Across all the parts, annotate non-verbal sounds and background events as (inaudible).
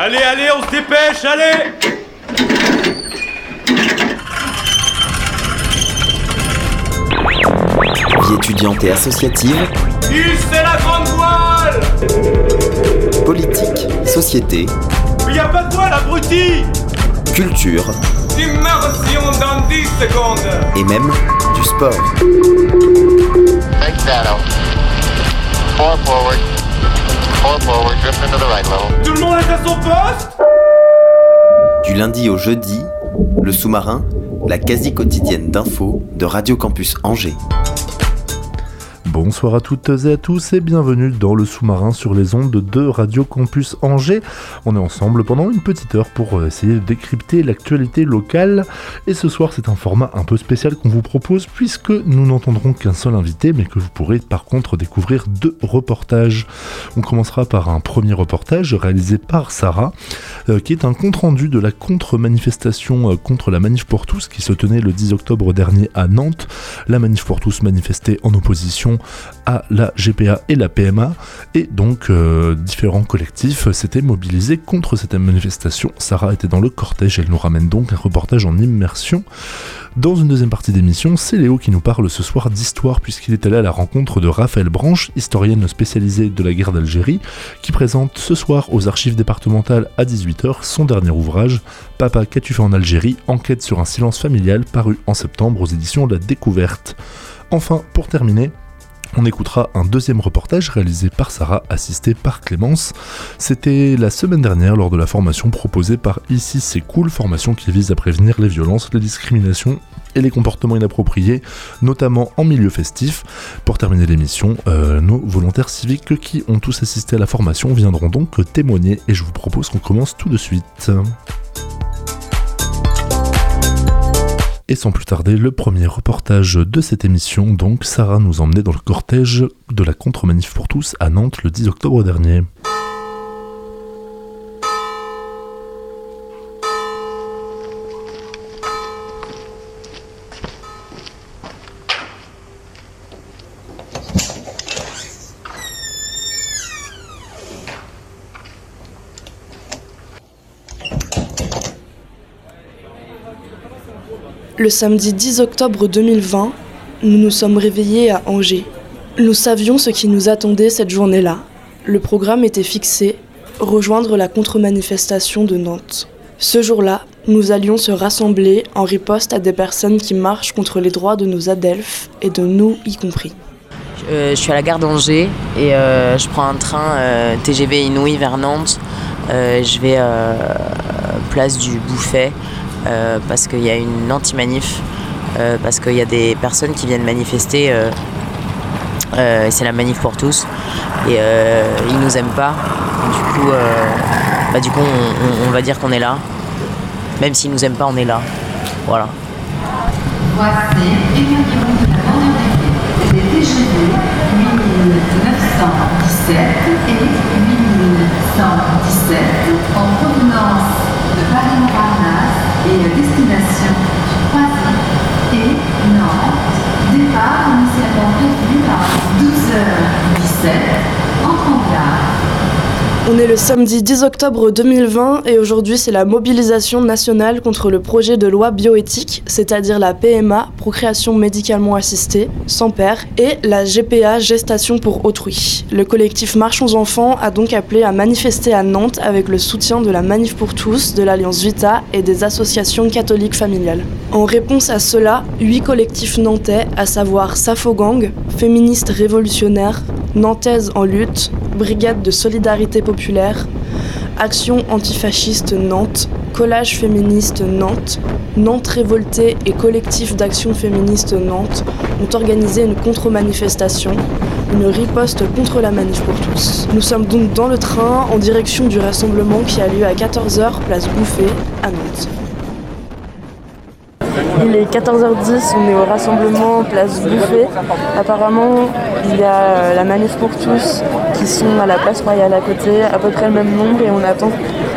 Allez, allez, on se dépêche, allez. Vie étudiante et associative, c'est la grande voile. Politique, société, Mais y a pas de voile, abruti. Culture. Immersion dans 10 secondes. Et même du sport. Four forward. Four forward. Tout le monde est à son poste? Du lundi au jeudi, le sous-marin, la quasi quotidienne d'infos de Radio Campus Angers. Bonsoir à toutes et à tous et bienvenue dans le sous-marin sur les ondes de Radio Campus Angers. On est ensemble pendant une petite heure pour essayer de décrypter l'actualité locale. Et ce soir, c'est un format un peu spécial qu'on vous propose puisque nous n'entendrons qu'un seul invité, mais que vous pourrez par contre découvrir deux reportages. On commencera par un premier reportage réalisé par Sarah, euh, qui est un compte-rendu de la contre-manifestation euh, contre la Manif pour tous qui se tenait le 10 octobre dernier à Nantes. La Manif pour tous manifestait en opposition à la GPA et la PMA, et donc euh, différents collectifs s'étaient mobilisés contre cette manifestation. Sarah était dans le cortège, elle nous ramène donc un reportage en immersion. Dans une deuxième partie d'émission, c'est Léo qui nous parle ce soir d'histoire puisqu'il est allé à la rencontre de Raphaël Branche, historienne spécialisée de la guerre d'Algérie, qui présente ce soir aux archives départementales à 18h son dernier ouvrage, Papa, qu'as-tu fait en Algérie? Enquête sur un silence familial, paru en septembre aux éditions La Découverte. Enfin, pour terminer, on écoutera un deuxième reportage réalisé par Sarah, assisté par Clémence. C'était la semaine dernière lors de la formation proposée par Ici c'est cool, formation qui vise à prévenir les violences, les discriminations et les comportements inappropriés, notamment en milieu festif. Pour terminer l'émission, euh, nos volontaires civiques qui ont tous assisté à la formation viendront donc témoigner et je vous propose qu'on commence tout de suite. Et sans plus tarder, le premier reportage de cette émission, donc Sarah nous emmenait dans le cortège de la contre-manif pour tous à Nantes le 10 octobre dernier. Le samedi 10 octobre 2020, nous nous sommes réveillés à Angers. Nous savions ce qui nous attendait cette journée-là. Le programme était fixé, rejoindre la contre-manifestation de Nantes. Ce jour-là, nous allions se rassembler en riposte à des personnes qui marchent contre les droits de nos adelphes et de nous y compris. Euh, je suis à la gare d'Angers et euh, je prends un train euh, TGV Inouï vers Nantes. Je vais euh, place du Bouffet euh, parce qu'il y a une anti-manif, euh, parce qu'il y a des personnes qui viennent manifester. euh, c'est la manif pour tous et ils nous aiment pas. Du coup, bah, du coup on, va dire qu'on est là. Même s'ils nous aiment pas, on est là. Voilà. Voici éloignement de la banlieue des TGV 8917 et 8117 en provenance de Paris-Montparnasse et destination Croisy et Nantes. Départ initialement prévu à 12h17 entre en gare. On est le samedi 10 octobre 2020 et aujourd'hui c'est la mobilisation nationale contre le projet de loi bioéthique, c'est-à-dire la PMA, procréation médicalement assistée, sans père, et la GPA, gestation pour autrui. Le collectif Marchons Enfants a donc appelé à manifester à Nantes avec le soutien de la Manif pour tous, de l'Alliance Vita et des associations catholiques familiales. En réponse à cela, huit collectifs nantais, à savoir Safogang, féministes révolutionnaires, Nantaise en lutte, Brigade de solidarité populaire, Action antifasciste Nantes, Collage féministe Nantes, Nantes révoltée et Collectif d'action féministe Nantes ont organisé une contre-manifestation, une riposte contre la manif pour tous. Nous sommes donc dans le train en direction du rassemblement qui a lieu à 14h, place Bouffet, à Nantes. Il est 14h10, on est au rassemblement place Bouffet. Apparemment, il y a euh, la manif pour tous qui sont à la place royale à côté, à peu près le même nombre, et on attend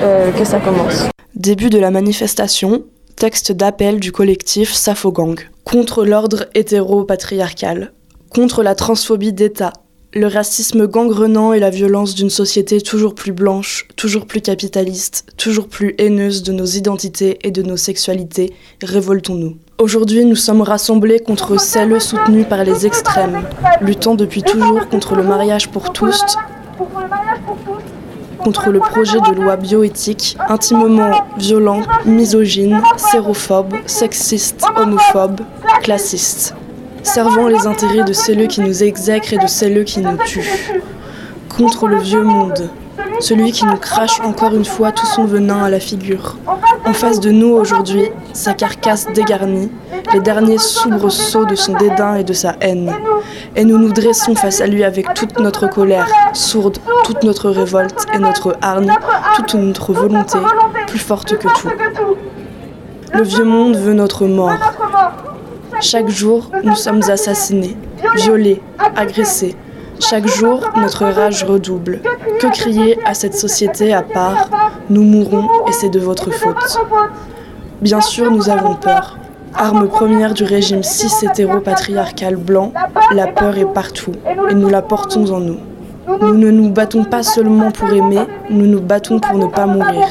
euh, que ça commence. Début de la manifestation, texte d'appel du collectif Safogang. Contre l'ordre hétéro-patriarcal, contre la transphobie d'État, le racisme gangrenant et la violence d'une société toujours plus blanche, toujours plus capitaliste, toujours plus haineuse de nos identités et de nos sexualités, révoltons-nous. Aujourd'hui, nous sommes rassemblés contre celles soutenues par les extrêmes, luttant depuis toujours contre le mariage pour tous, contre le projet de loi bioéthique intimement violent, misogyne, sérophobe, sexiste, homophobe, classiste, servant les intérêts de celles qui nous exècrent et de celles qui nous tuent, contre le vieux monde, celui qui nous crache encore une fois tout son venin à la figure. En face de nous aujourd'hui, sa carcasse dégarnie, les derniers soubresauts de son dédain et de sa haine. Et nous nous dressons face à lui avec toute notre colère, sourde, toute notre révolte et notre hargne, toute notre volonté, plus forte que tout. Le vieux monde veut notre mort. Chaque jour, nous sommes assassinés, violés, agressés. Chaque jour, notre rage redouble. Que crier à cette société à part? Nous mourrons et c'est de votre faute. Bien sûr, nous avons peur. Arme première du régime cis hétéro-patriarcal blanc, la peur est partout et nous la portons en nous. Nous ne nous battons pas seulement pour aimer, nous nous battons pour ne pas mourir.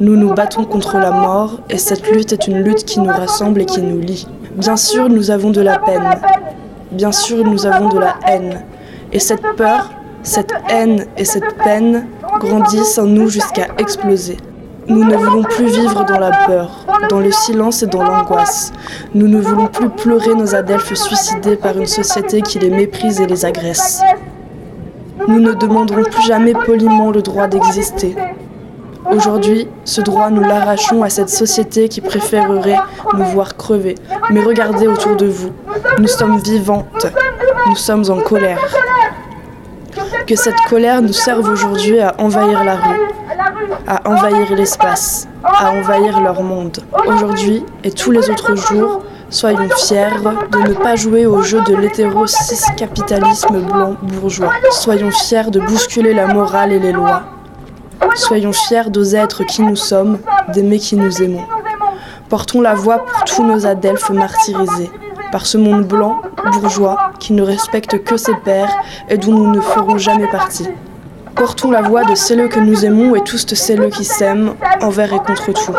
Nous nous battons contre la mort et cette lutte est une lutte qui nous rassemble et qui nous lie. Bien sûr, nous avons de la peine. Bien sûr, nous avons de la haine. Et cette peur, cette haine et cette peine grandissent en nous jusqu'à exploser. Nous ne voulons plus vivre dans la peur, dans le silence et dans l'angoisse. Nous ne voulons plus pleurer nos adelphes suicidés par une société qui les méprise et les agresse. Nous ne demanderons plus jamais poliment le droit d'exister. Aujourd'hui, ce droit, nous l'arrachons à cette société qui préférerait nous voir crever. Mais regardez autour de vous, nous sommes vivantes, nous sommes en colère. Que cette colère nous serve aujourd'hui à envahir la rue, à envahir l'espace, à envahir leur monde. Aujourd'hui et tous les autres jours, soyons fiers de ne pas jouer au jeu de l'hétéro-cis-capitalisme blanc bourgeois. Soyons fiers de bousculer la morale et les lois. Soyons fiers d'oser être qui nous sommes, d'aimer qui nous aimons. Portons la voix pour tous nos adelphes martyrisés, par ce monde blanc, bourgeois, qui ne respecte que ses pères et dont nous ne ferons jamais partie. Portons la voix de celles que nous aimons et tous celles qui s'aiment, envers et contre tout.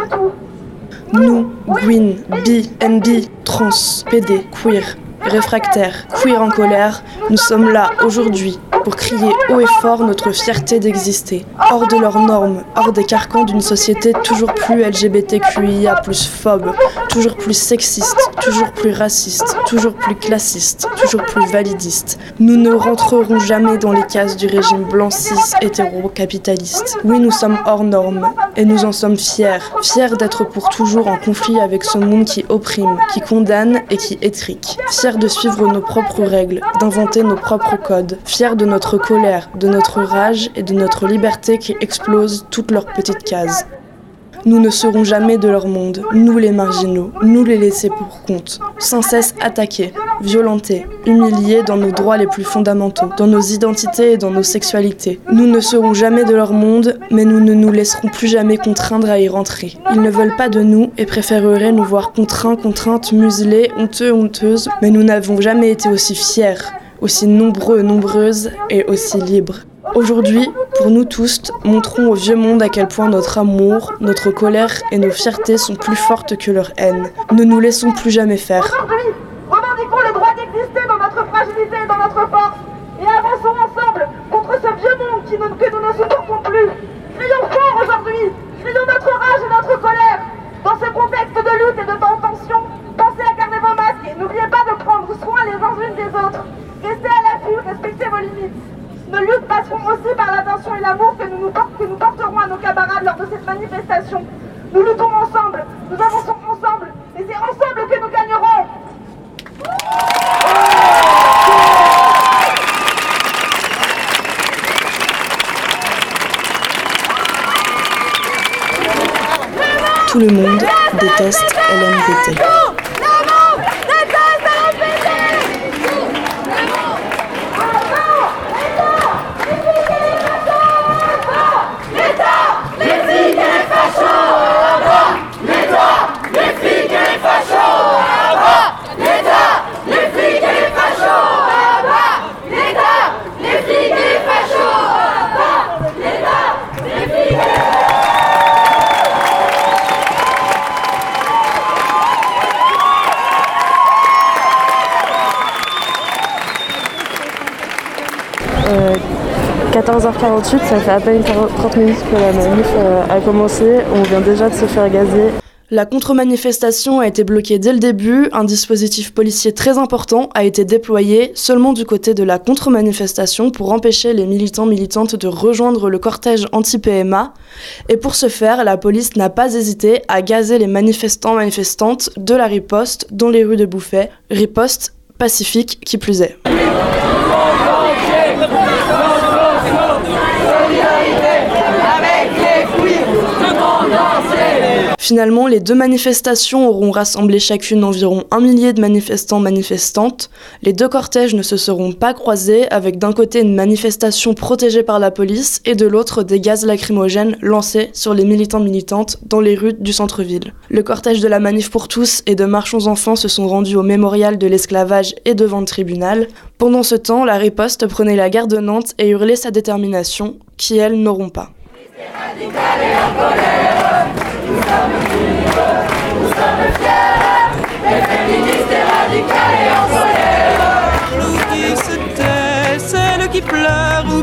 Nous, Gwyn, bi, NB, trans, PD, queer, réfractaires, queer en colère, nous sommes là aujourd'hui pour crier haut et fort notre fierté d'exister, hors de leurs normes, hors des carcans d'une société toujours plus LGBTQIA, plus phobe, toujours plus sexiste, toujours plus raciste, toujours plus classiste, toujours plus validiste. Nous ne rentrerons jamais dans les cases du régime blanc cis hétéro-capitaliste. Oui, nous sommes hors normes et nous en sommes fiers, fiers d'être pour toujours en conflit avec ce monde qui opprime, qui condamne et qui étrique, fiers de suivre nos propres règles, d'inventer nos propres codes, fiers de notre colère, de notre rage et de notre liberté qui explosent toutes leurs petites cases. Nous ne serons jamais de leur monde, nous les marginaux, nous les laissés pour compte, sans cesse attaqués, violentés, humiliés dans nos droits les plus fondamentaux, dans nos identités et dans nos sexualités. Nous ne serons jamais de leur monde, mais nous ne nous laisserons plus jamais contraindre à y rentrer. Ils ne veulent pas de nous et préféreraient nous voir contraints, contraintes, muselés, honteux, honteuses, mais nous n'avons jamais été aussi fiers, aussi nombreux, nombreuses et aussi libres. Aujourd'hui, pour nous tous, montrons au vieux monde à quel point notre amour, notre colère et nos fiertés sont plus fortes que leur haine. Ne nous laissons plus jamais faire. À peine 30 minutes que la manif euh, a commencé. On vient déjà de se faire gazer. La contre-manifestation a été bloquée dès le début. Un dispositif policier très important a été déployé seulement du côté de la contre-manifestation pour empêcher les militants militantes de rejoindre le cortège anti-PMA. Et pour ce faire, la police n'a pas hésité à gazer les manifestants manifestantes de la riposte dans les rues de Bouffay. Riposte pacifique qui plus est. Finalement, les deux manifestations auront rassemblé chacune environ un millier de manifestants manifestantes. Les deux cortèges ne se seront pas croisés, avec d'un côté une manifestation protégée par la police et de l'autre des gaz lacrymogènes lancés sur les militants militantes dans les rues du centre-ville. Le cortège de la Manif pour tous et de Marchons Enfants se sont rendus au mémorial de l'esclavage et devant le tribunal. Pendant ce temps, la riposte prenait la gare de Nantes et hurlait sa détermination, qui elles n'auront pas.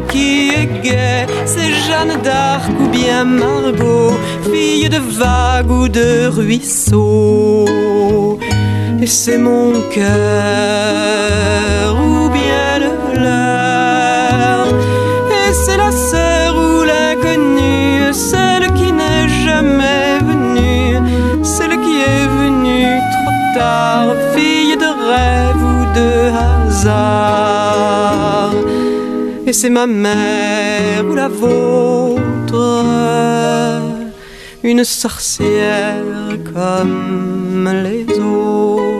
Qui est gaie, c'est Jeanne d'Arc ou bien Margot, fille de vagues ou de ruisseaux. Et c'est mon cœur c'est ma mère ou la vôtre, une sorcière comme les autres.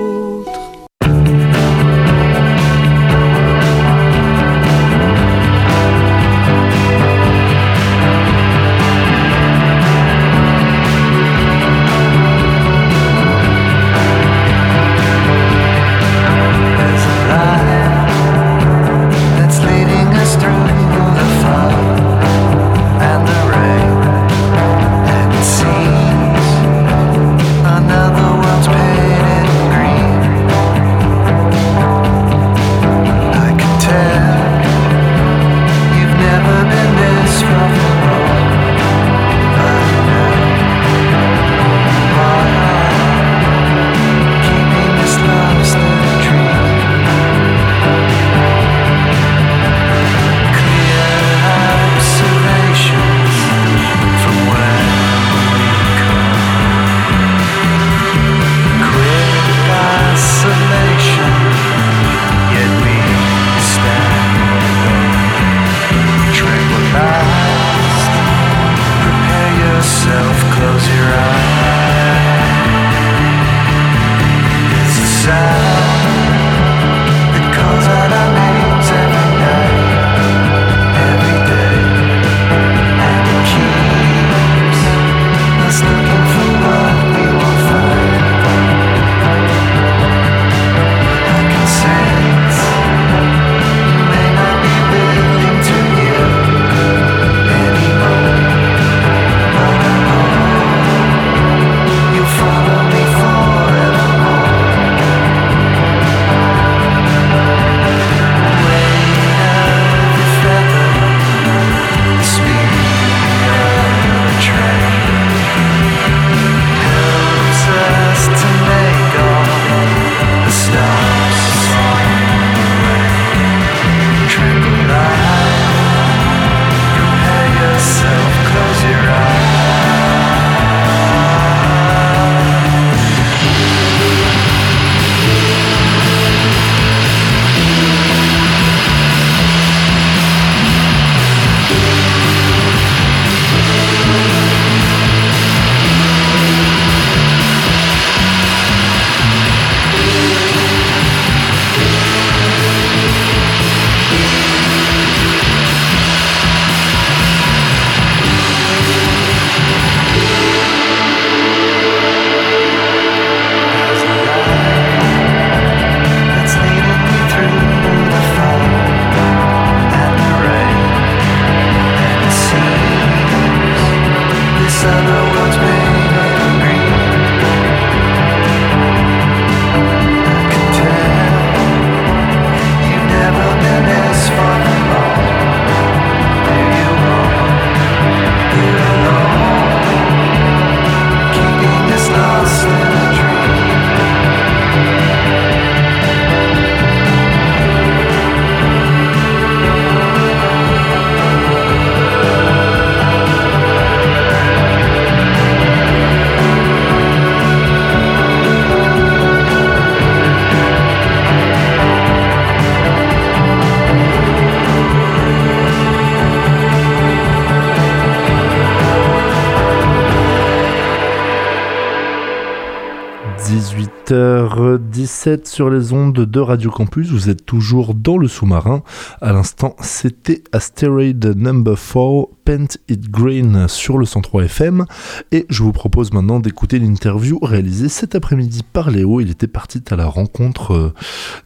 18h17 sur les ondes de Radio Campus, vous êtes toujours dans le sous-marin. À l'instant, c'était Asteroid Number 4, Paint It Green sur le 103 FM. Et je vous propose maintenant d'écouter l'interview réalisée cet après-midi par Léo. Il était parti à la rencontre euh,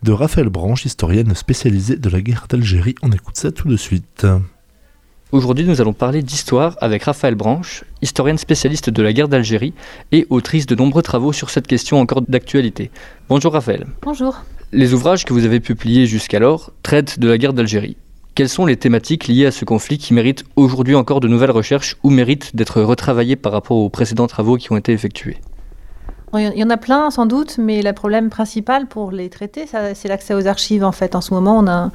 de Raphaël Branche, historienne spécialisée de la guerre d'Algérie. On écoute ça tout de suite. Aujourd'hui, nous allons parler d'histoire avec Raphaël Branche, historienne spécialiste de la guerre d'Algérie et autrice de nombreux travaux sur cette question encore d'actualité. Bonjour Raphaël. Bonjour. Les ouvrages que vous avez publiés jusqu'alors traitent de la guerre d'Algérie. Quelles sont les thématiques liées à ce conflit qui méritent aujourd'hui encore de nouvelles recherches ou méritent d'être retravaillées par rapport aux précédents travaux qui ont été effectués? Il y en a plein sans doute, mais le problème principal pour les traiter, c'est l'accès aux archives. En fait, en ce moment, on a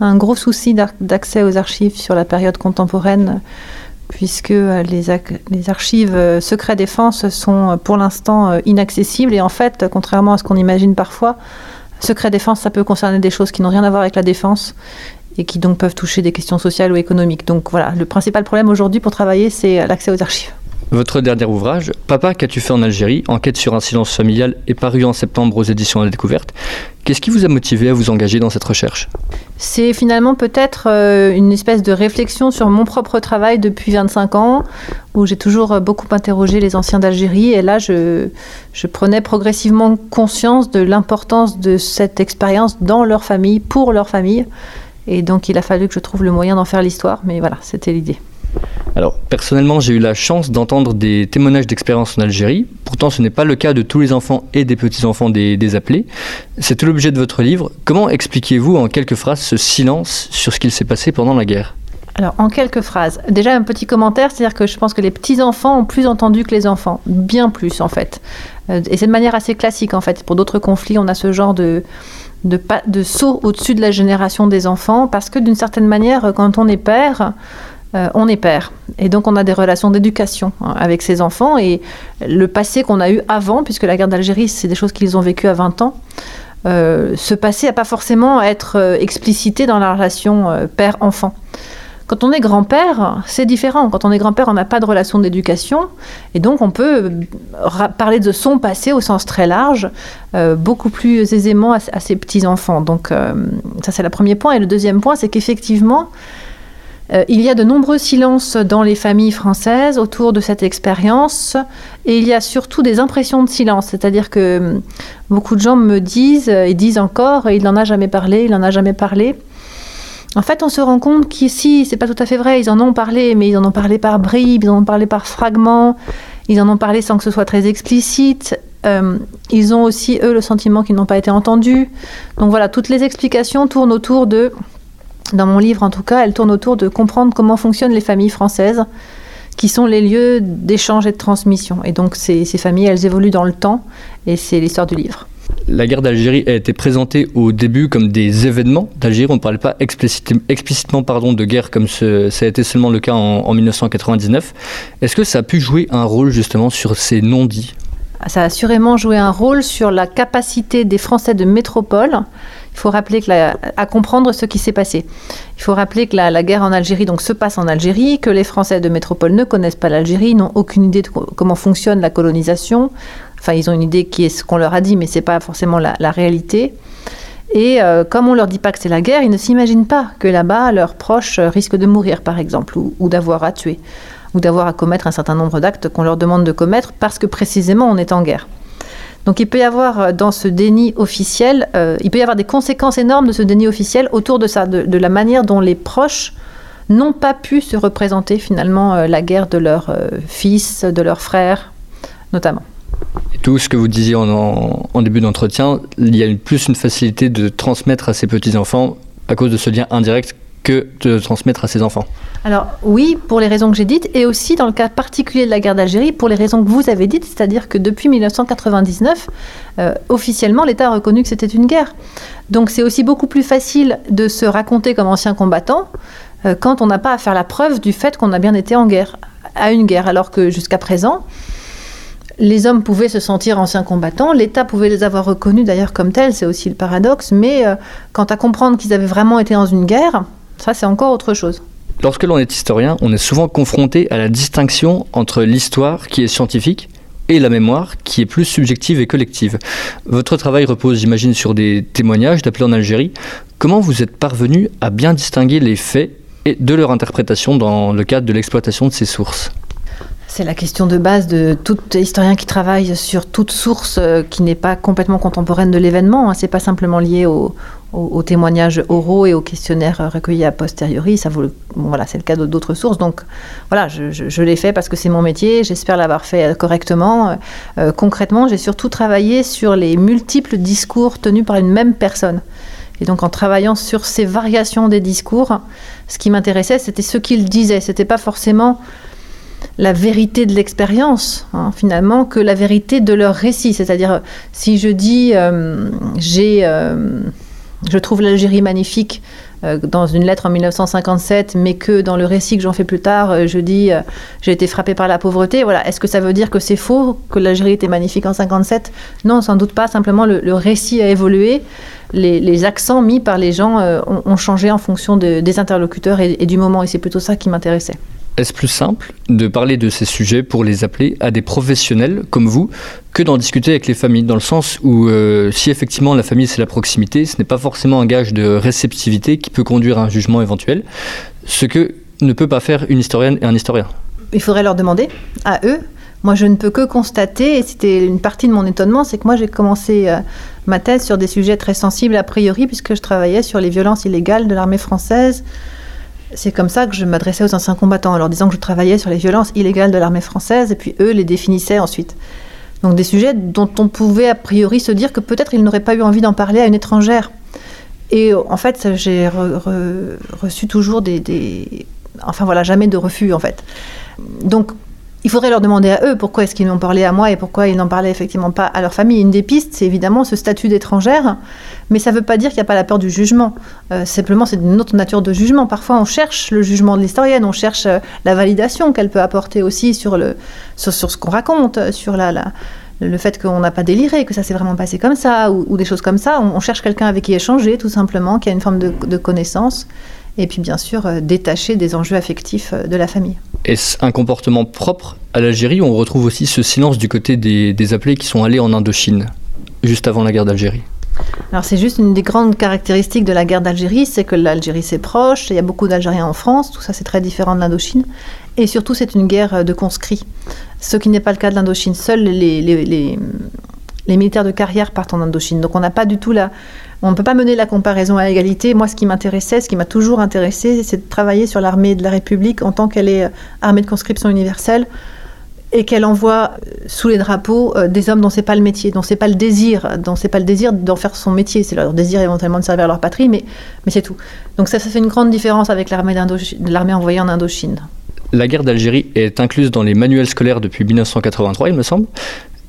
un, gros souci d'accès aux archives sur la période contemporaine, puisque euh, les, les archives euh, secret défense sont euh, pour l'instant inaccessibles. Et en fait, contrairement à ce qu'on imagine parfois, secret défense, ça peut concerner des choses qui n'ont rien à voir avec la défense et qui donc peuvent toucher des questions sociales ou économiques. Donc voilà, le principal problème aujourd'hui pour travailler, c'est l'accès aux archives. Votre dernier ouvrage, Papa, qu'as-tu fait en Algérie Enquête sur un silence familial, est paru en septembre aux éditions la découverte. Qu'est-ce qui vous a motivé à vous engager dans cette recherche? C'est finalement peut-être euh, une espèce de réflexion sur mon propre travail depuis 25 ans, où j'ai toujours euh, beaucoup interrogé les anciens d'Algérie. Et là, je, je prenais progressivement conscience de l'importance de cette expérience dans leur famille, pour leur famille. Et donc, il a fallu que je trouve le moyen d'en faire l'histoire. Mais voilà, c'était l'idée. Alors, personnellement, j'ai eu la chance d'entendre des témoignages d'expérience en Algérie. Pourtant, ce n'est pas le cas de tous les enfants et des petits-enfants des, appelés. C'est tout l'objet de votre livre. Comment expliquez-vous en quelques phrases ce silence sur ce qu'il s'est passé pendant la guerre? Alors, en quelques phrases. Déjà, un petit commentaire, c'est-à-dire que je pense que les petits-enfants ont plus entendu que les enfants. Bien plus, en fait. Euh, et c'est de manière assez classique, en fait. Pour d'autres conflits, on a ce genre de, de, de saut au-dessus de la génération des enfants, parce que d'une certaine manière, quand on est père, euh, on est père. Et donc on a des relations d'éducation hein, avec ses enfants. Et le passé qu'on a eu avant, puisque la guerre d'Algérie, c'est des choses qu'ils ont vécues à 20 ans, euh, ce passé n'a pas forcément à être euh, explicité dans la relation père-enfant. Quand on est grand-père, c'est différent. Quand on est grand-père, on n'a pas de relation d'éducation. Et donc, on peut parler de son passé au sens très large, beaucoup plus aisément à, à ses petits-enfants. Donc, ça, c'est le premier point. Et le deuxième point, c'est qu'effectivement, euh, il y a de nombreux silences dans les familles françaises autour de cette expérience et il y a surtout des impressions de silence, c'est-à-dire que hum, beaucoup de gens me disent et disent encore il n'en a jamais parlé, il n'en a jamais parlé. En fait, on se rend compte qu'ici, c'est pas tout à fait vrai, ils en ont parlé, mais ils en ont parlé par bribes, ils en ont parlé par fragments, ils en ont parlé sans que ce soit très explicite. Hum, ils ont aussi, eux, le sentiment qu'ils n'ont pas été entendus. Donc voilà, toutes les explications tournent autour de dans mon livre en tout cas, elle tourne autour de comprendre comment fonctionnent les familles françaises, qui sont les lieux d'échange et de transmission. Et donc ces, familles, elles évoluent dans le temps, et c'est l'histoire du livre. La guerre d'Algérie a été présentée au début comme des événements d'Algérie. On ne parlait pas explicitement, pardon, de guerre comme ça a été seulement le cas en, en 1999. Est-ce que ça a pu jouer un rôle justement sur ces non-dits? Ça a assurément joué un rôle sur la capacité des Français de métropole il faut rappeler à comprendre ce qui s'est passé. Il faut rappeler que la, guerre en Algérie donc se passe en Algérie, que les Français de métropole ne connaissent pas l'Algérie, n'ont aucune idée de comment fonctionne la colonisation. Enfin, ils ont une idée qui est ce qu'on leur a dit, mais c'est pas forcément la, réalité. Et euh, comme on leur dit pas que c'est la guerre, ils ne s'imaginent pas que là-bas leurs proches risquent de mourir, par exemple, ou d'avoir à tuer, ou d'avoir à commettre un certain nombre d'actes qu'on leur demande de commettre parce que précisément on est en guerre. Donc il peut y avoir euh, dans ce déni officiel, euh, il peut y avoir des conséquences énormes de ce déni officiel autour de ça, de, la manière dont les proches n'ont pas pu se représenter finalement euh, la guerre de leurs fils, de leurs frères, notamment. Et tout ce que vous disiez en, début d'entretien, il y a plus une facilité de transmettre à ses petits-enfants à cause de ce lien indirect que de transmettre à ses enfants. Alors oui, pour les raisons que j'ai dites, et aussi dans le cas particulier de la guerre d'Algérie, pour les raisons que vous avez dites, c'est-à-dire que depuis 1999, euh, officiellement, l'État a reconnu que c'était une guerre. Donc c'est aussi beaucoup plus facile de se raconter comme ancien combattant euh, quand on n'a pas à faire la preuve du fait qu'on a bien été en guerre, à une guerre, alors que jusqu'à présent, les hommes pouvaient se sentir anciens combattants, l'État pouvait les avoir reconnus d'ailleurs comme tels, c'est aussi le paradoxe, mais euh, quant à comprendre qu'ils avaient vraiment été dans une guerre, ça c'est encore autre chose. Lorsque l'on est historien, on est souvent confronté à la distinction entre l'histoire qui est scientifique et la mémoire qui est plus subjective et collective. Votre travail repose, j'imagine, sur des témoignages d'appelés en Algérie. Comment vous êtes parvenu à bien distinguer les faits et de leur interprétation dans le cadre de l'exploitation de ces sources? C'est la question de base de tout historien qui travaille sur toute source euh, qui n'est pas complètement contemporaine de l'événement. Hein. C'est pas simplement lié aux témoignages oraux et aux questionnaires recueillis a posteriori. Ça vaut, voilà, c'est le cas d'autres sources. Donc voilà, je, l'ai fait parce que c'est mon métier. J'espère l'avoir fait euh, correctement. Euh, concrètement, j'ai surtout travaillé sur les multiples discours tenus par une même personne. Et donc en travaillant sur ces variations des discours, ce qui m'intéressait, c'était ce qu'ils disaient. C'était pas forcément la vérité de l'expérience, hein, finalement, que la vérité de leur récit. C'est-à-dire, si je dis, euh, j'ai, euh, je trouve l'Algérie magnifique euh, dans une lettre en 1957, mais que dans le récit que j'en fais plus tard, je dis, j'ai été frappé par la pauvreté. Voilà, est-ce que ça veut dire que c'est faux, que l'Algérie était magnifique en 57 Non, sans doute pas. Simplement, le, récit a évolué. Les, accents mis par les gens ont, changé en fonction des interlocuteurs et du moment, et c'est plutôt ça qui m'intéressait. Est-ce plus simple de parler de ces sujets pour les appeler à des professionnels comme vous que d'en discuter avec les familles Dans le sens où euh, si effectivement la famille c'est la proximité, ce n'est pas forcément un gage de réceptivité qui peut conduire à un jugement éventuel, ce que ne peut pas faire une historienne et un historien. Il faudrait leur demander à eux. Moi, je ne peux que constater, et c'était une partie de mon étonnement, c'est que moi, j'ai commencé euh, ma thèse sur des sujets très sensibles a priori, puisque je travaillais sur les violences illégales de l'armée française, c'est comme ça que je m'adressais aux anciens combattants, en leur disant que je travaillais sur les violences illégales de l'armée française, et puis eux les définissaient ensuite. Donc des sujets dont on pouvait a priori se dire que peut-être ils n'auraient pas eu envie d'en parler à une étrangère. Et en fait, j'ai reçu toujours des, des, Enfin voilà, jamais de refus en fait. Donc il faudrait leur demander à eux pourquoi est-ce qu'ils m'ont parlé à moi et pourquoi ils n'en parlaient effectivement pas à leur famille. Une des pistes, c'est évidemment ce statut d'étrangère, mais ça ne veut pas dire qu'il n'y a pas la peur du jugement. Euh, simplement, c'est une autre nature de jugement. Parfois, on cherche le jugement de l'historienne, on cherche euh, la validation qu'elle peut apporter aussi sur, sur, ce qu'on raconte, sur la, le fait qu'on n'a pas déliré, que ça s'est vraiment passé comme ça, ou, des choses comme ça. On, cherche quelqu'un avec qui échanger, tout simplement, qui a une forme de, connaissance et puis bien sûr euh, détacher des enjeux affectifs euh, de la famille. Est-ce un comportement propre à l'Algérie On retrouve aussi ce silence du côté des, appelés qui sont allés en Indochine, juste avant la guerre d'Algérie? Alors c'est juste une des grandes caractéristiques de la guerre d'Algérie, c'est que l'Algérie c'est proche, il y a beaucoup d'Algériens en France, tout ça c'est très différent de l'Indochine, et surtout c'est une guerre de conscrits, ce qui n'est pas le cas de l'Indochine. Seuls les, les, les, militaires de carrière partent en Indochine, donc on n'a pas du tout la, on ne peut pas mener la comparaison à égalité. Moi, ce qui m'intéressait, ce qui m'a toujours intéressé, c'est de travailler sur l'armée de la République en tant qu'elle est euh, armée de conscription universelle et qu'elle envoie euh, sous les drapeaux euh, des hommes dont c'est pas le métier, dont c'est pas le désir, dont c'est pas le désir d'en faire son métier, c'est leur désir éventuellement de servir leur patrie, mais, mais c'est tout. Donc ça, ça fait une grande différence avec l'armée, l'armée envoyée en Indochine. La guerre d'Algérie est incluse dans les manuels scolaires depuis 1983, il me semble.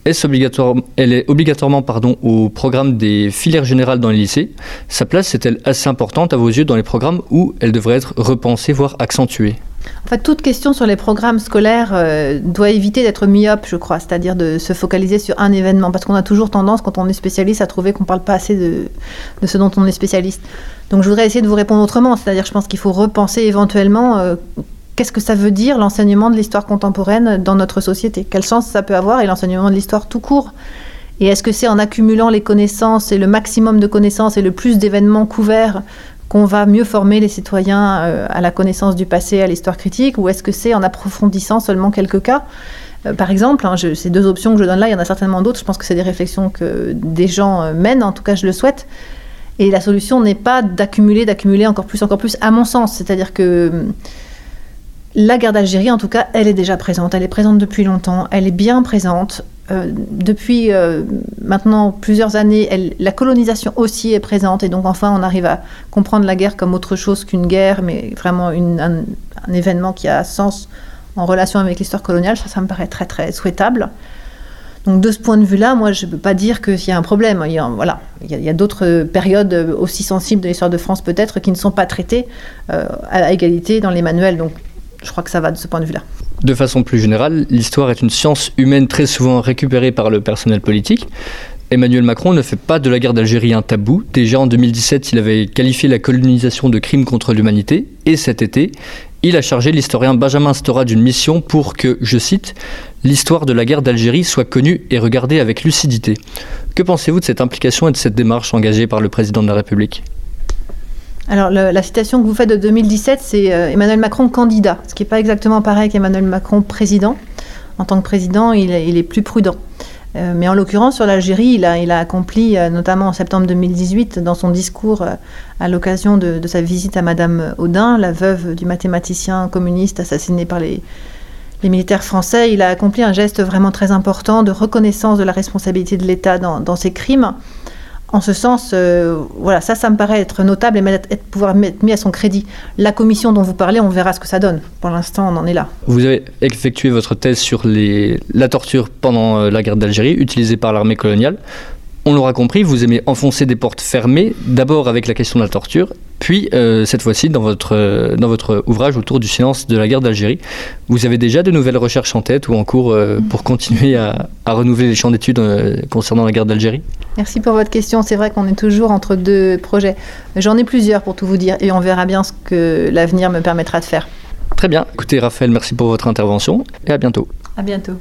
Est-ce obligatoire, elle est obligatoirement pardon, au programme des filières générales dans les lycées. Sa place est-elle assez importante à vos yeux dans les programmes où elle devrait être repensée, voire accentuée? En fait, toute question sur les programmes scolaires euh, doit éviter d'être myope, je crois, c'est-à-dire de se focaliser sur un événement, parce qu'on a toujours tendance, quand on est spécialiste, à trouver qu'on ne parle pas assez de, de, ce dont on est spécialiste. Donc je voudrais essayer de vous répondre autrement, c'est-à-dire je pense qu'il faut repenser éventuellement euh, qu'est-ce que ça veut dire l'enseignement de l'histoire contemporaine dans notre société? Quel sens ça peut avoir et l'enseignement de l'histoire tout court? Et est-ce que c'est en accumulant les connaissances et le maximum de connaissances et le plus d'événements couverts qu'on va mieux former les citoyens euh, à la connaissance du passé, à l'histoire critique, ou est-ce que c'est en approfondissant seulement quelques cas? Euh, par exemple, hein, ces deux options que je donne là, il y en a certainement d'autres. Je pense que c'est des réflexions que des gens euh, mènent, en tout cas je le souhaite. Et la solution n'est pas d'accumuler, d'accumuler encore plus, encore plus, à mon sens. C'est-à-dire que la guerre d'Algérie, en tout cas, elle est déjà présente. Elle est présente depuis longtemps. Elle est bien présente. Euh, depuis euh, maintenant plusieurs années, la colonisation aussi est présente. Et donc, enfin, on arrive à comprendre la guerre comme autre chose qu'une guerre, mais vraiment un, événement qui a sens en relation avec l'histoire coloniale. Ça, ça me paraît très, très souhaitable. Donc de ce point de vue-là, moi, je ne peux pas dire qu'il y a un problème. Il y a, voilà, a, d'autres périodes aussi sensibles de l'histoire de France peut-être qui ne sont pas traitées euh, à égalité dans les manuels. Donc je crois que ça va de ce point de vue-là. De façon plus générale, l'histoire est une science humaine très souvent récupérée par le personnel politique. Emmanuel Macron ne fait pas de la guerre d'Algérie un tabou. Déjà en 2017, il avait qualifié la colonisation de crime contre l'humanité. Et cet été, il a chargé l'historien Benjamin Stora d'une mission pour que, je cite, l'histoire de la guerre d'Algérie soit connue et regardée avec lucidité. Que pensez-vous de cette implication et de cette démarche engagée par le président de la République? Alors, la citation que vous faites de 2017, c'est euh, Emmanuel Macron candidat, ce qui n'est pas exactement pareil qu'Emmanuel Macron président. En tant que président, il, est- plus prudent. Euh, mais en l'occurrence, sur l'Algérie, il a, accompli, euh, notamment en septembre 2018, dans son discours à l'occasion de, sa visite à Madame Audin, la veuve du mathématicien communiste assassiné par les, militaires français, il a accompli un geste vraiment très important de reconnaissance de la responsabilité de l'État dans, dans crimes. En ce sens, euh, voilà, ça, me paraît être notable et être, pouvoir être mis à son crédit. La commission dont vous parlez, on verra ce que ça donne. Pour l'instant, on en est là. Vous avez effectué votre thèse sur la torture pendant euh, la guerre d'Algérie, utilisée par l'armée coloniale. On l'aura compris, vous aimez enfoncer des portes fermées, d'abord avec la question de la torture, puis euh, cette fois-ci dans votre, euh, dans votre ouvrage autour du silence de la guerre d'Algérie. Vous avez déjà de nouvelles recherches en tête ou en cours euh, pour continuer à, à renouveler les champs d'études concernant la guerre d'Algérie? Merci pour votre question. C'est vrai qu'on est toujours entre deux projets. J'en ai plusieurs pour tout vous dire et on verra bien ce que l'avenir me permettra de faire. Très bien. Écoutez, Raphaël, merci pour votre intervention et à bientôt. À bientôt.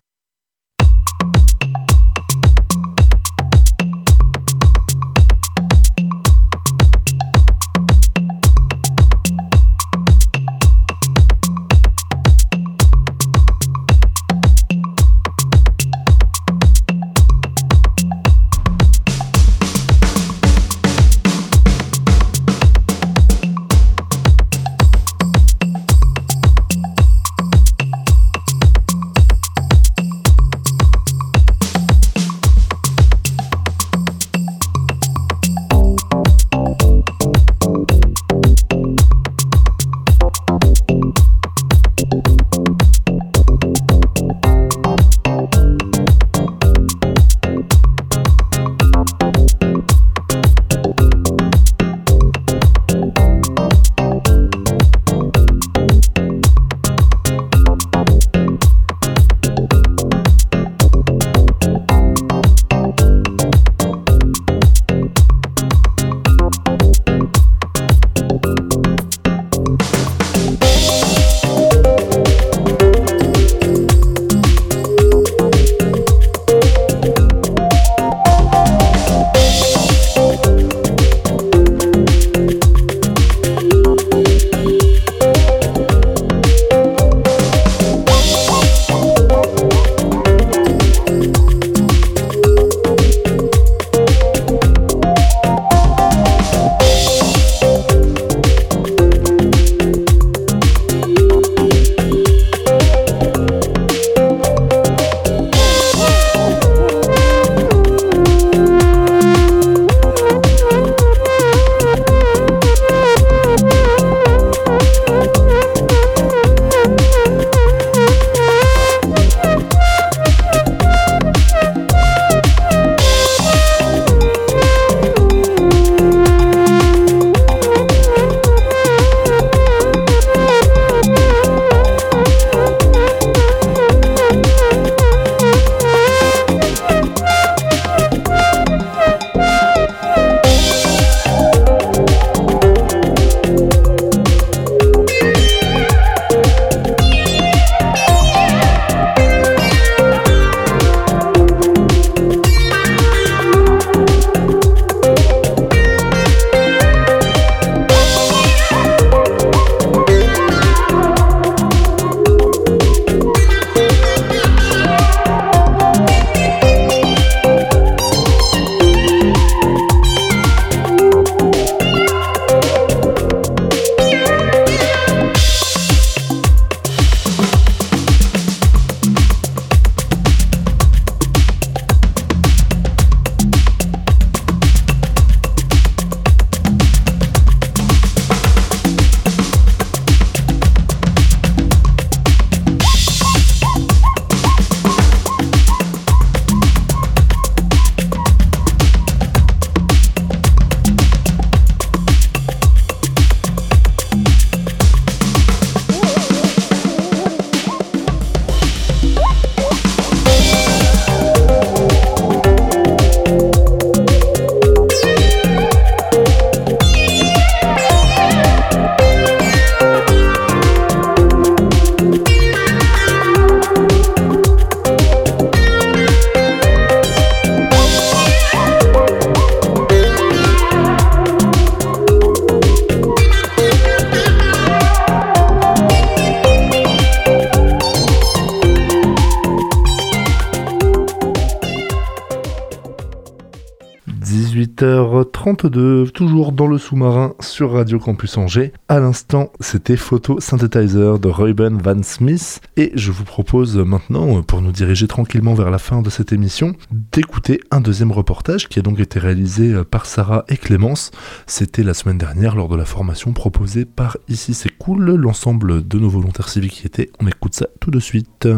Le sous-marin sur Radio Campus Angers. À l'instant, c'était Photo Synthetizer de Reuben Van Smith. Et je vous propose maintenant, pour nous diriger tranquillement vers la fin de cette émission, d'écouter un deuxième reportage qui a donc été réalisé par Sarah et Clémence. C'était la semaine dernière lors de la formation proposée par Ici c'est cool, l'ensemble de nos volontaires civiques qui étaient. On écoute ça tout de suite.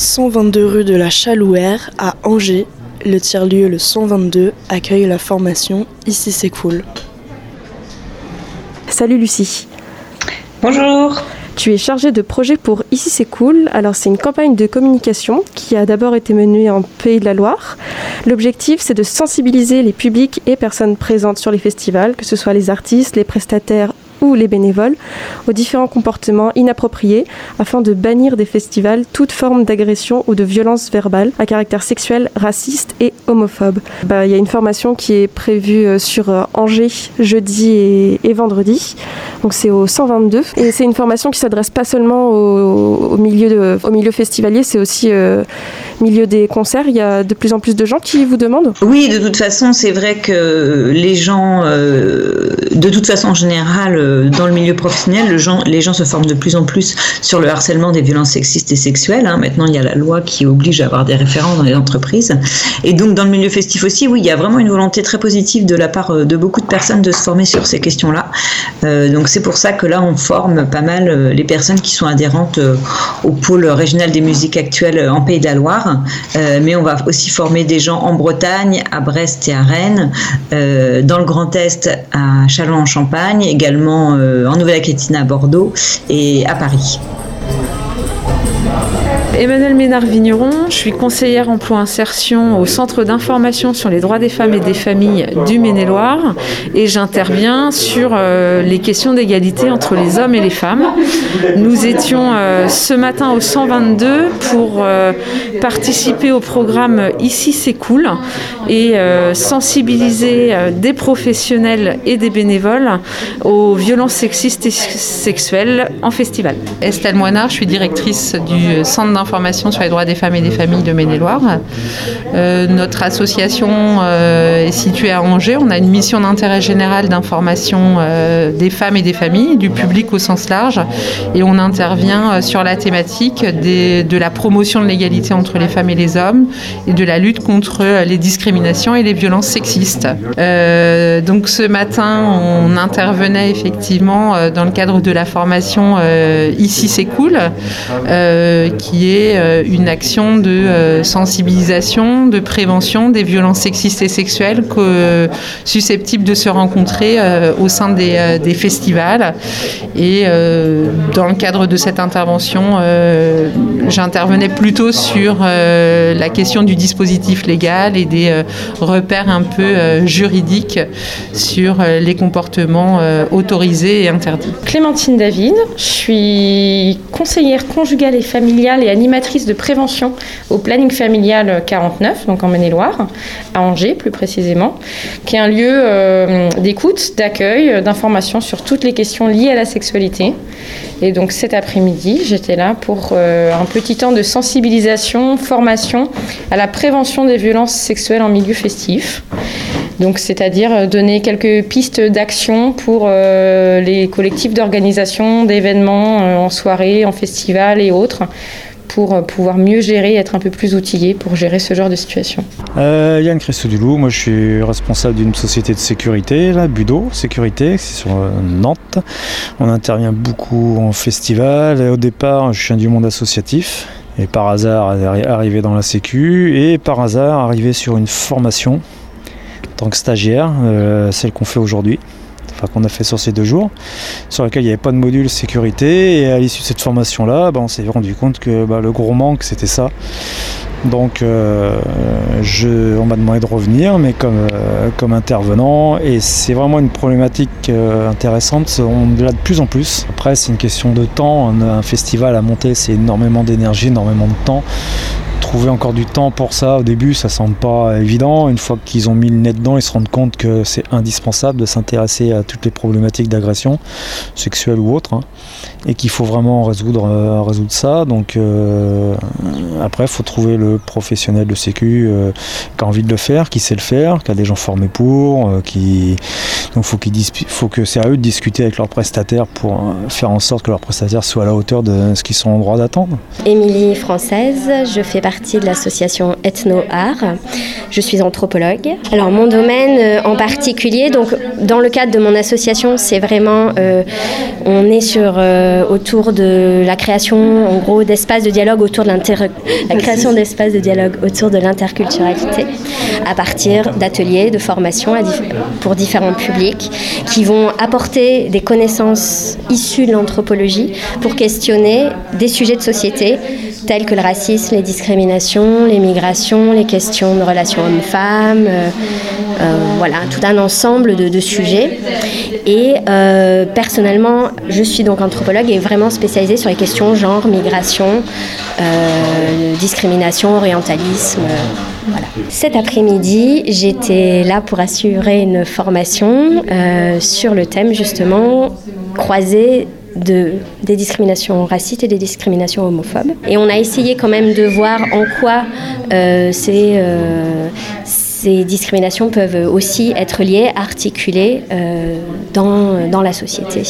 122 rue de la Chalouère à Angers, le tiers-lieu le 122 accueille la formation Ici c'est cool. Salut Lucie. Bonjour. Tu es chargée de projet pour Ici c'est cool. Alors c'est une campagne de communication qui a d'abord été menée en Pays de la Loire. L'objectif c'est de sensibiliser les publics et personnes présentes sur les festivals, que ce soit les artistes, les prestataires ou les bénévoles aux différents comportements inappropriés afin de bannir des festivals toute forme d'agression ou de violence verbale à caractère sexuel, raciste et homophobe. Bah, Il y a une formation qui est prévue euh, sur euh, Angers jeudi et, vendredi. Donc c'est au 122 et c'est une formation qui s'adresse pas seulement au, au milieu, de, au milieu festivalier, c'est aussi euh, milieu des concerts. Il y a de plus en plus de gens qui vous demandent. Oui, de toute façon, c'est vrai que les gens, de toute façon en général, euh, dans le milieu professionnel, les gens se forment de plus en plus sur le harcèlement des violences sexistes et sexuelles. hein. Maintenant, il y a la loi qui oblige à avoir des référents dans les entreprises. Et donc, dans le milieu festif aussi, oui, il y a vraiment une volonté très positive de la part euh, de beaucoup de personnes de se former sur ces questions-là. Euh, donc, c'est pour ça que là, on forme pas mal les personnes qui sont adhérentes au pôle régional des musiques actuelles en Pays de la Loire. Mais on va aussi former des gens en Bretagne, à Brest et à Rennes, dans le Grand Est, à Châlons-en-Champagne, également euh, en Nouvelle-Aquitaine, à Bordeaux et à Paris. Emmanuel Ménard-Vigneron, je suis conseillère emploi insertion au Centre d'information sur les droits des femmes et des familles du Maine-et-Loire et j'interviens sur euh, les questions d'égalité entre les hommes et les femmes. Nous étions euh, ce matin au 122 pour euh, participer au programme Ici c'est cool et sensibiliser des professionnels et des bénévoles aux violences sexistes et sexuelles en festival. Estelle Moinard, je suis directrice du Centre d'information sur les droits des femmes et des familles de Maine-et-Loire. Euh, notre association euh, est située à Angers. On a une mission d'intérêt général d'information euh, des femmes et des familles, du public au sens large. Et on intervient sur la thématique de la promotion de l'égalité entre les femmes et les hommes et de la lutte contre les discriminations et les violences sexistes. Donc ce matin, on intervenait effectivement dans le cadre de la formation Ici c'est cool, qui est euh, une action de euh, sensibilisation, de prévention des violences sexistes et sexuelles euh, susceptibles de se rencontrer au sein des, festivals. Et dans le cadre de cette intervention, j'intervenais plutôt sur la question du dispositif légal et des repères un peu juridiques sur les comportements autorisés et interdits. Clémentine David, je suis conseillère conjugale et familiale et animatrice de prévention au planning familial 49, donc en Maine-et-Loire, à Angers plus précisément, qui est un lieu euh, d'écoute, d'accueil, d'information sur toutes les questions liées à la sexualité. Et donc cet après-midi, j'étais là pour euh, un petit temps de sensibilisation, formation à la prévention des violences sexuelles en milieu festif. Donc, c'est-à-dire euh, donner quelques pistes d'action pour euh, les collectifs d'organisation d'événements euh, en soirée, en festival et autres, pour euh, pouvoir mieux gérer, être un peu plus outillé pour gérer ce genre de situation. Euh, Yann Christodoulou, moi je suis responsable d'une société de sécurité, là, Budo Sécurité, c'est sur euh, Nantes. On intervient beaucoup en festival. Au départ, je suis un du monde associatif. Et par hasard, arri- arrivé dans la Sécu. Et par hasard, arrivé sur une formation en tant que stagiaire, celle qu'on fait aujourd'hui. Qu'on a fait sur ces deux jours, sur laquelle il n'y avait pas de module sécurité. Et à l'issue de cette formation-là, bah, on s'est rendu compte que bah, le gros manque, c'était ça. Donc euh, on m'a demandé de revenir, mais comme, euh, intervenant, et c'est vraiment une problématique euh, intéressante, on l'a de plus en plus. Après c'est une question de temps, un festival à monter c'est énormément d'énergie, énormément de temps. Trouver encore du temps pour ça. Au début, ça semble pas évident. Une fois qu'ils ont mis le nez dedans, ils se rendent compte que c'est indispensable de s'intéresser à toutes les problématiques d'agression sexuelle ou autre, hein, et qu'il faut vraiment résoudre, euh, résoudre ça. Donc euh, après, il faut trouver le professionnel de sécu euh, qui a envie de le faire, qui sait le faire, qui a des gens formés pour, qui donc faut qu'il faut que c'est à eux de discuter avec leurs prestataires pour faire en sorte que leurs prestataires soient à la hauteur de ce qu'ils sont en droit d'attendre. Émilie Française, je fais partie de l'association Ethno Art. Je suis anthropologue. Alors mon domaine euh, en particulier, donc dans le cadre de mon association, c'est vraiment euh, on est sur euh, autour de la création, en gros, d'espaces de dialogue autour de la création d'espaces de dialogue autour de l'interculturalité à partir d'ateliers, de formations pour différents publics qui vont apporter des connaissances issues de l'anthropologie pour questionner des sujets de société tels que le racisme, les discriminations, les migrations, les questions de relations hommes-femmes, euh, euh, voilà, tout un ensemble de, sujets. Et euh, personnellement, je suis donc anthropologue et vraiment spécialisée sur les questions genre, migration, discrimination, orientalisme. voilà. Cet après-midi, j'étais là pour assurer une formation sur le thème justement croisé de, des discriminations racistes et des discriminations homophobes. Et on a essayé quand même de voir en quoi euh, ces, euh, ces discriminations peuvent aussi être liées, articulées euh, dans, dans la société.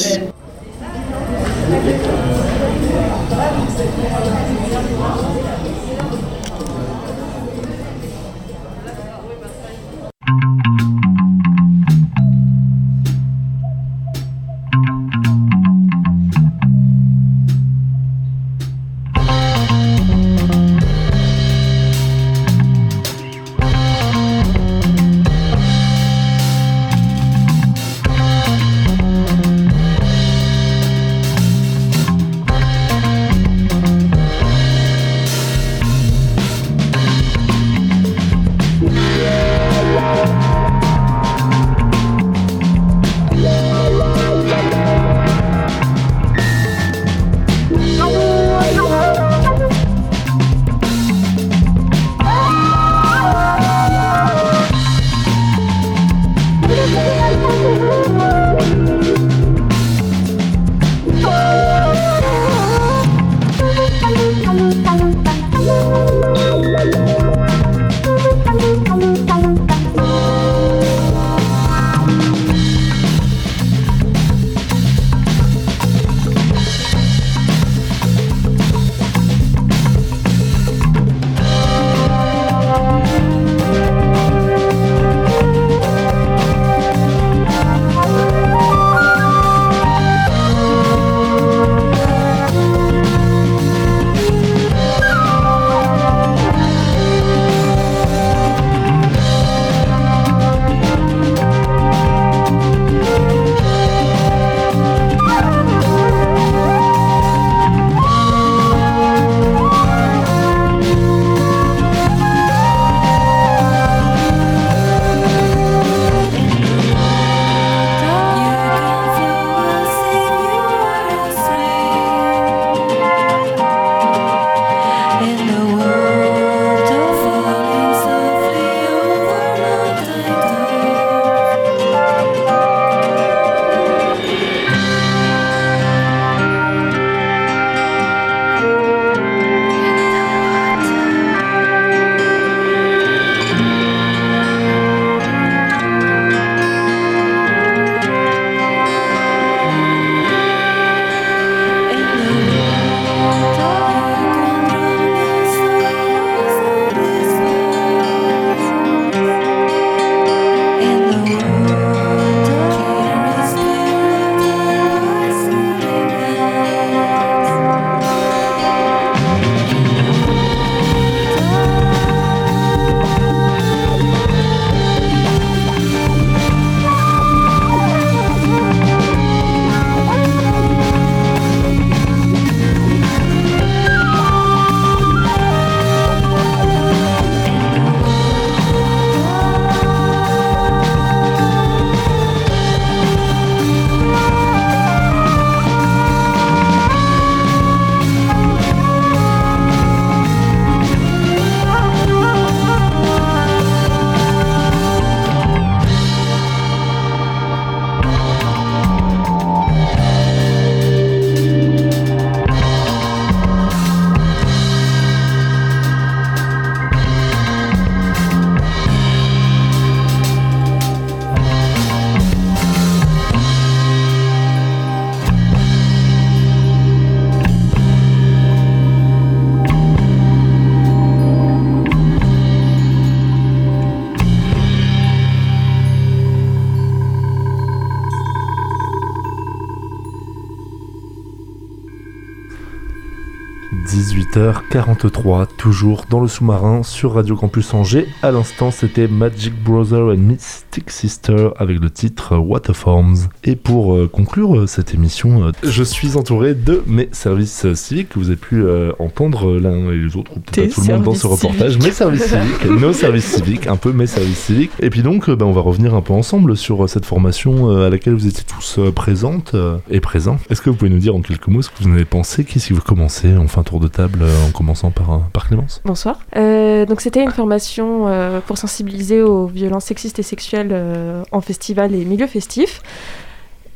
40 18h43, toujours dans le sous-marin sur Radio Campus Angers. À l'instant, c'était Magic Brother and Mystic Sister avec le titre Waterforms. Et pour euh, conclure euh, cette émission, euh, je suis entouré de mes services civiques que vous avez pu entendre l'un et les autres, ou peut-être tout le monde dans ce reportage. Mes services civiques, (laughs) nos services civiques, un peu mes services civiques. Et puis donc, ben, on va revenir un peu ensemble sur cette formation à laquelle vous étiez tous présentes et présents. Est-ce que vous pouvez nous dire en quelques mots ce que vous en avez pensé? Qu'est-ce que vous commencez On fait un tour de table en commençant par, euh, par Clémence. Bonsoir. Euh, donc c'était une formation euh, pour sensibiliser aux violences sexistes et sexuelles euh, en festival et milieu festif.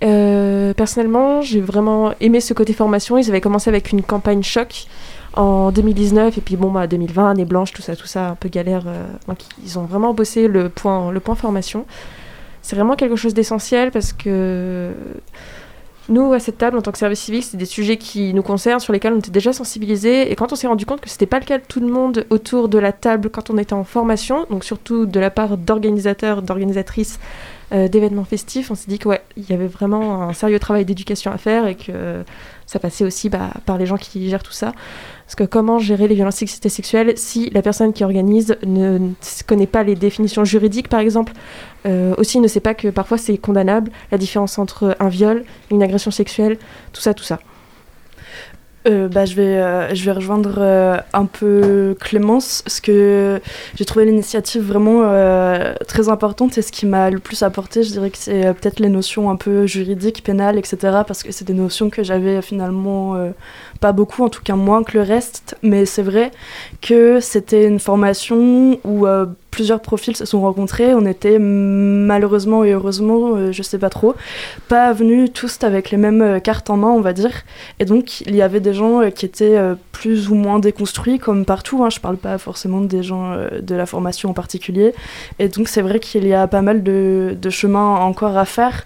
Personnellement, j'ai vraiment aimé ce côté formation. Ils avaient commencé avec une campagne choc en 2019 et puis bon bah 2020 année blanche tout ça tout ça un peu galère donc ils ont vraiment bossé le point le point formation c'est vraiment quelque chose d'essentiel parce que nous, à cette table, en tant que service civique, c'est des sujets qui nous concernent, sur lesquels on était déjà sensibilisés. Et quand on s'est rendu compte que c'était pas le cas de tout le monde autour de la table quand on était en formation, donc surtout de la part d'organisateurs, d'organisatrices euh, d'événements festifs, on s'est dit qu'il y avait vraiment un sérieux travail d'éducation à faire et que ça passait aussi bah, par les gens qui gèrent tout ça. Parce que comment gérer les violences sexuelles si la personne qui organise ne, ne connaît pas les définitions juridiques, par exemple, euh, aussi ne sait pas que parfois c'est condamnable, la différence entre un viol, une agression sexuelle, tout ça, tout ça. Euh, bah, je, vais, euh, je vais rejoindre euh, un peu Clémence, parce que j'ai trouvé l'initiative vraiment très importante et ce qui m'a le plus apporté, je dirais que c'est peut-être les notions un peu juridiques, pénales, etc. Parce que c'est des notions que j'avais finalement pas beaucoup, en tout cas moins que le reste. Mais c'est vrai que c'était une formation où plusieurs profils se sont rencontrés. On était malheureusement et heureusement, euh, je sais pas trop, pas venus tous avec les mêmes euh, cartes en main, on va dire. Et donc, il y avait des gens euh, qui étaient euh, plus ou moins déconstruits, comme partout. Hein. Je parle pas forcément des gens de la formation en particulier. Et donc, c'est vrai qu'il y a pas mal de, de chemin encore à faire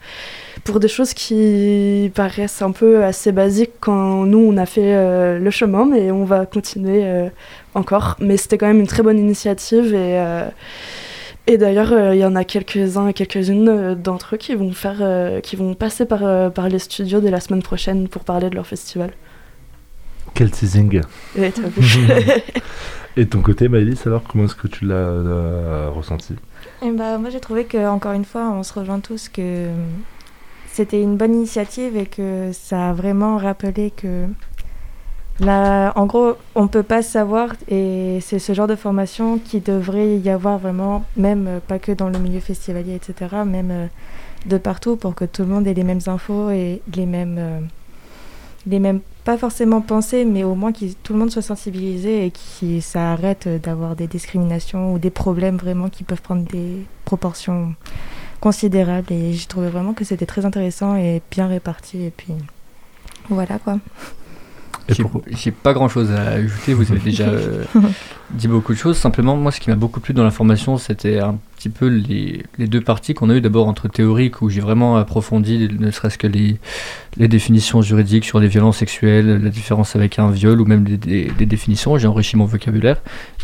pour des choses qui paraissent un peu assez basiques quand nous on a fait euh, le chemin, mais on va continuer euh, encore. Mais c'était quand même une très bonne initiative et, euh, et d'ailleurs euh, il y en a quelques-uns et quelques-unes d'entre eux qui vont faire, euh, qui vont passer par, euh, par les studios dès la semaine prochaine pour parler de leur festival. Quel teasing Et. (laughs) (laughs) Et de ton côté, Maëlys, alors comment est-ce que tu l'as euh, ressenti? Eh ben, moi, j'ai trouvé que encore une fois, on se rejoint tous que c'était une bonne initiative et que ça a vraiment rappelé que là, en gros, on peut pas savoir et c'est ce genre de formation qui devrait y avoir vraiment, même euh, pas que dans le milieu festivalier, etc., même euh, de partout pour que tout le monde ait les mêmes infos et les mêmes, euh, les mêmes, pas forcément pensées, mais au moins que tout le monde soit sensibilisé et que ça arrête d'avoir des discriminations ou des problèmes vraiment qui peuvent prendre des proportions considérables. Et j'ai trouvé vraiment que c'était très intéressant et bien réparti. Et puis voilà quoi. J'ai- J'ai pas grand chose à ajouter, vous avez déjà (laughs) euh, dit beaucoup de choses. Simplement, moi, ce qui m'a beaucoup plu dans la formation, c'était un petit peu les, les deux parties qu'on a eu d'abord entre théorique, où j'ai vraiment approfondi, ne serait-ce que les, les définitions juridiques sur les violences sexuelles, la différence avec un viol, ou même des, des- des définitions. J'ai enrichi mon vocabulaire.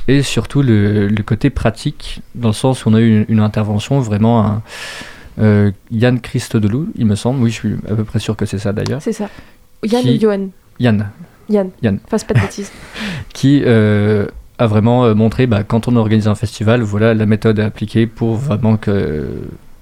Et surtout le, le côté pratique, dans le sens où on a eu une, une intervention vraiment. Un, euh, Yann Christodoulou, il me semble, oui, je suis à peu près sûr que c'est ça d'ailleurs. C'est ça. Yann Qui- ou Johan? Yann. Yann. Yann. Fasse pas de bêtises. (laughs) qui euh, a vraiment euh, montré bah, quand on organise un festival, voilà la méthode à appliquer pour vraiment que,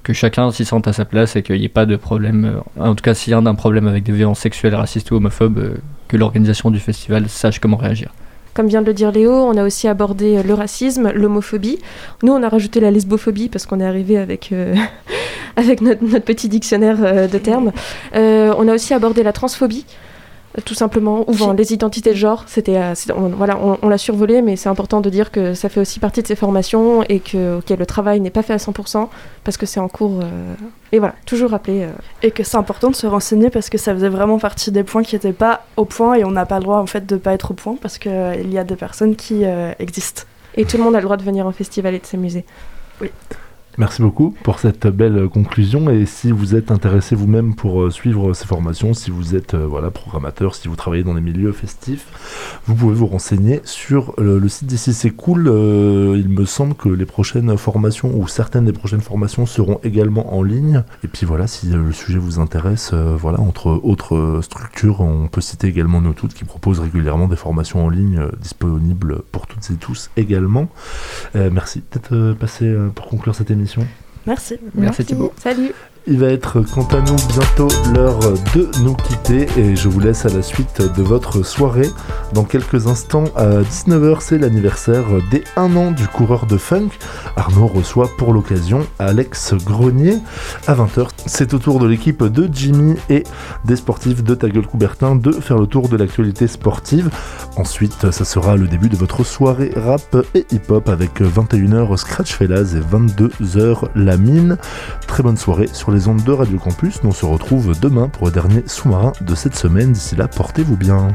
que chacun s'y sente à sa place et qu'il n'y ait pas de problème. euh, en tout cas, s'il y a un problème avec des violences sexuelles, racistes ou homophobes, euh, que l'organisation du festival sache comment réagir. Comme vient de le dire Léo, on a aussi abordé le racisme, l'homophobie. Nous, on a rajouté la lesbophobie parce qu'on est arrivé avec, (laughs) avec notre, petit dictionnaire de termes. On a aussi abordé la transphobie, tout simplement, ou les identités de genre. C'était, euh, on, voilà, on, on l'a survolé, mais c'est important de dire que ça fait aussi partie de ces formations et que le travail n'est pas fait à 100% parce que c'est en cours. euh, et voilà, toujours rappeler. euh, Et que c'est important de se renseigner parce que ça faisait vraiment partie des points qui n'étaient pas au point et on n'a pas le droit en fait de pas être au point parce qu'il y a des personnes qui existent. Et tout le monde a le droit de venir en festival et de s'amuser. Oui. Merci beaucoup pour cette belle conclusion et si vous êtes intéressé vous-même pour euh, suivre ces formations, si vous êtes euh, voilà programmateur, si vous travaillez dans les milieux festifs, vous pouvez vous renseigner sur le, le site d'ici c'est cool. Euh, il me semble que les prochaines formations ou certaines des prochaines formations seront également en ligne. Et puis voilà, si euh, le sujet vous intéresse, euh, voilà entre autres structures, on peut citer également nos qui proposent régulièrement des formations en ligne euh, disponibles pour toutes et tous également. Euh, merci d'être euh, passé euh, pour conclure cette émission. Merci. Merci Thibaut. Salut. Il va être quant à nous bientôt l'heure de nous quitter et je vous laisse à la suite de votre soirée. Dans quelques instants, à 19h, c'est l'anniversaire des 1 an du coureur de funk. Arnaud reçoit pour l'occasion Alex Grenier. À 20h, c'est au tour de l'équipe de Jimmy et des sportifs de Ta Gueule Coubertin de faire le tour de l'actualité sportive. Ensuite, ça sera le début de votre soirée rap et hip-hop avec 21h Scratch Fellas et 22h La Mine. Très bonne soirée sur les ondes de Radio Campus. On se retrouve demain pour le dernier sous-marin de cette semaine. D'ici là, portez-vous bien.